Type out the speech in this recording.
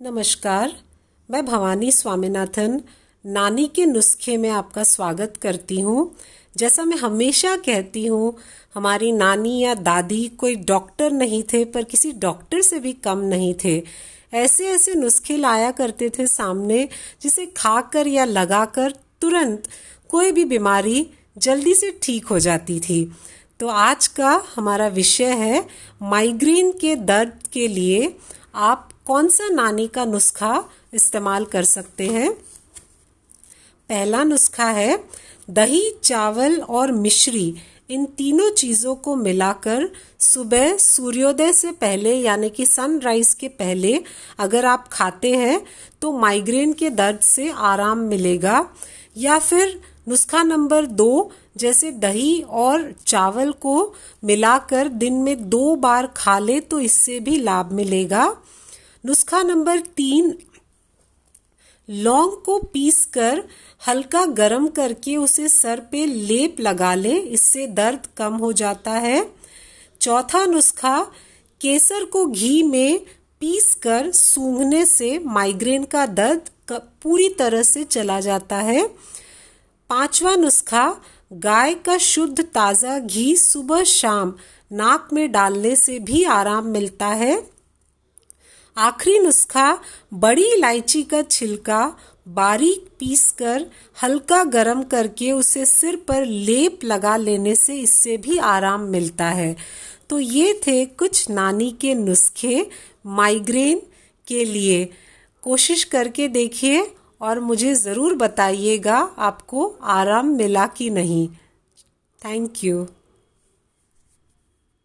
नमस्कार, मैं भवानी स्वामीनाथन, नानी के नुस्खे में आपका स्वागत करती हूँ। जैसा मैं हमेशा कहती हूँ, हमारी नानी या दादी कोई डॉक्टर नहीं थे, पर किसी डॉक्टर से भी कम नहीं थे। ऐसे ऐसे नुस्खे लाया करते थे सामने, जिसे खाकर या लगाकर तुरंत कोई भी बीमारी जल्दी से ठीक हो जाती थी। तो आज का हमारा विषय है, माइग्रेन के दर्द के लिए आप कौन सा नानी का नुस्खा इस्तेमाल कर सकते हैं? पहला नुस्खा है, दही, चावल और मिश्री। इन तीनों चीज़ों को मिलाकर सुबह सूर्योदय से पहले, यानी कि सनराइज के पहले, अगर आप खाते हैं तो माइग्रेन के दर्द से आराम मिलेगा। या फिर नुस्खा नंबर दो, जैसे दही और चावल को मिलाकर दिन में दो बार खा ले तो इससे भी लाभ मिलेगा। नुस्खा नंबर तीन, लौंग को पीसकर हल्का गरम करके उसे सर पे लेप लगा ले, इससे दर्द कम हो जाता है। चौथा नुस्खा, केसर को घी में पीसकर सूंघने से माइग्रेन का दर्द पूरी तरह से चला जाता है। पांचवा नुस्खा, गाय का शुद्ध ताज़ा घी सुबह शाम नाक में डालने से भी आराम मिलता है। आखिरी नुस्खा, बड़ी इलायची का छिलका, बारीक पीसकर हल्का गरम करके उसे सिर पर लेप लगा लेने से इससे भी आराम मिलता है। तो ये थे कुछ नानी के नुस्खे माइग्रेन के लिए। कोशिश करके देखिए और मुझे ज़रूर बताइएगा आपको आराम मिला कि नहीं। Thank you.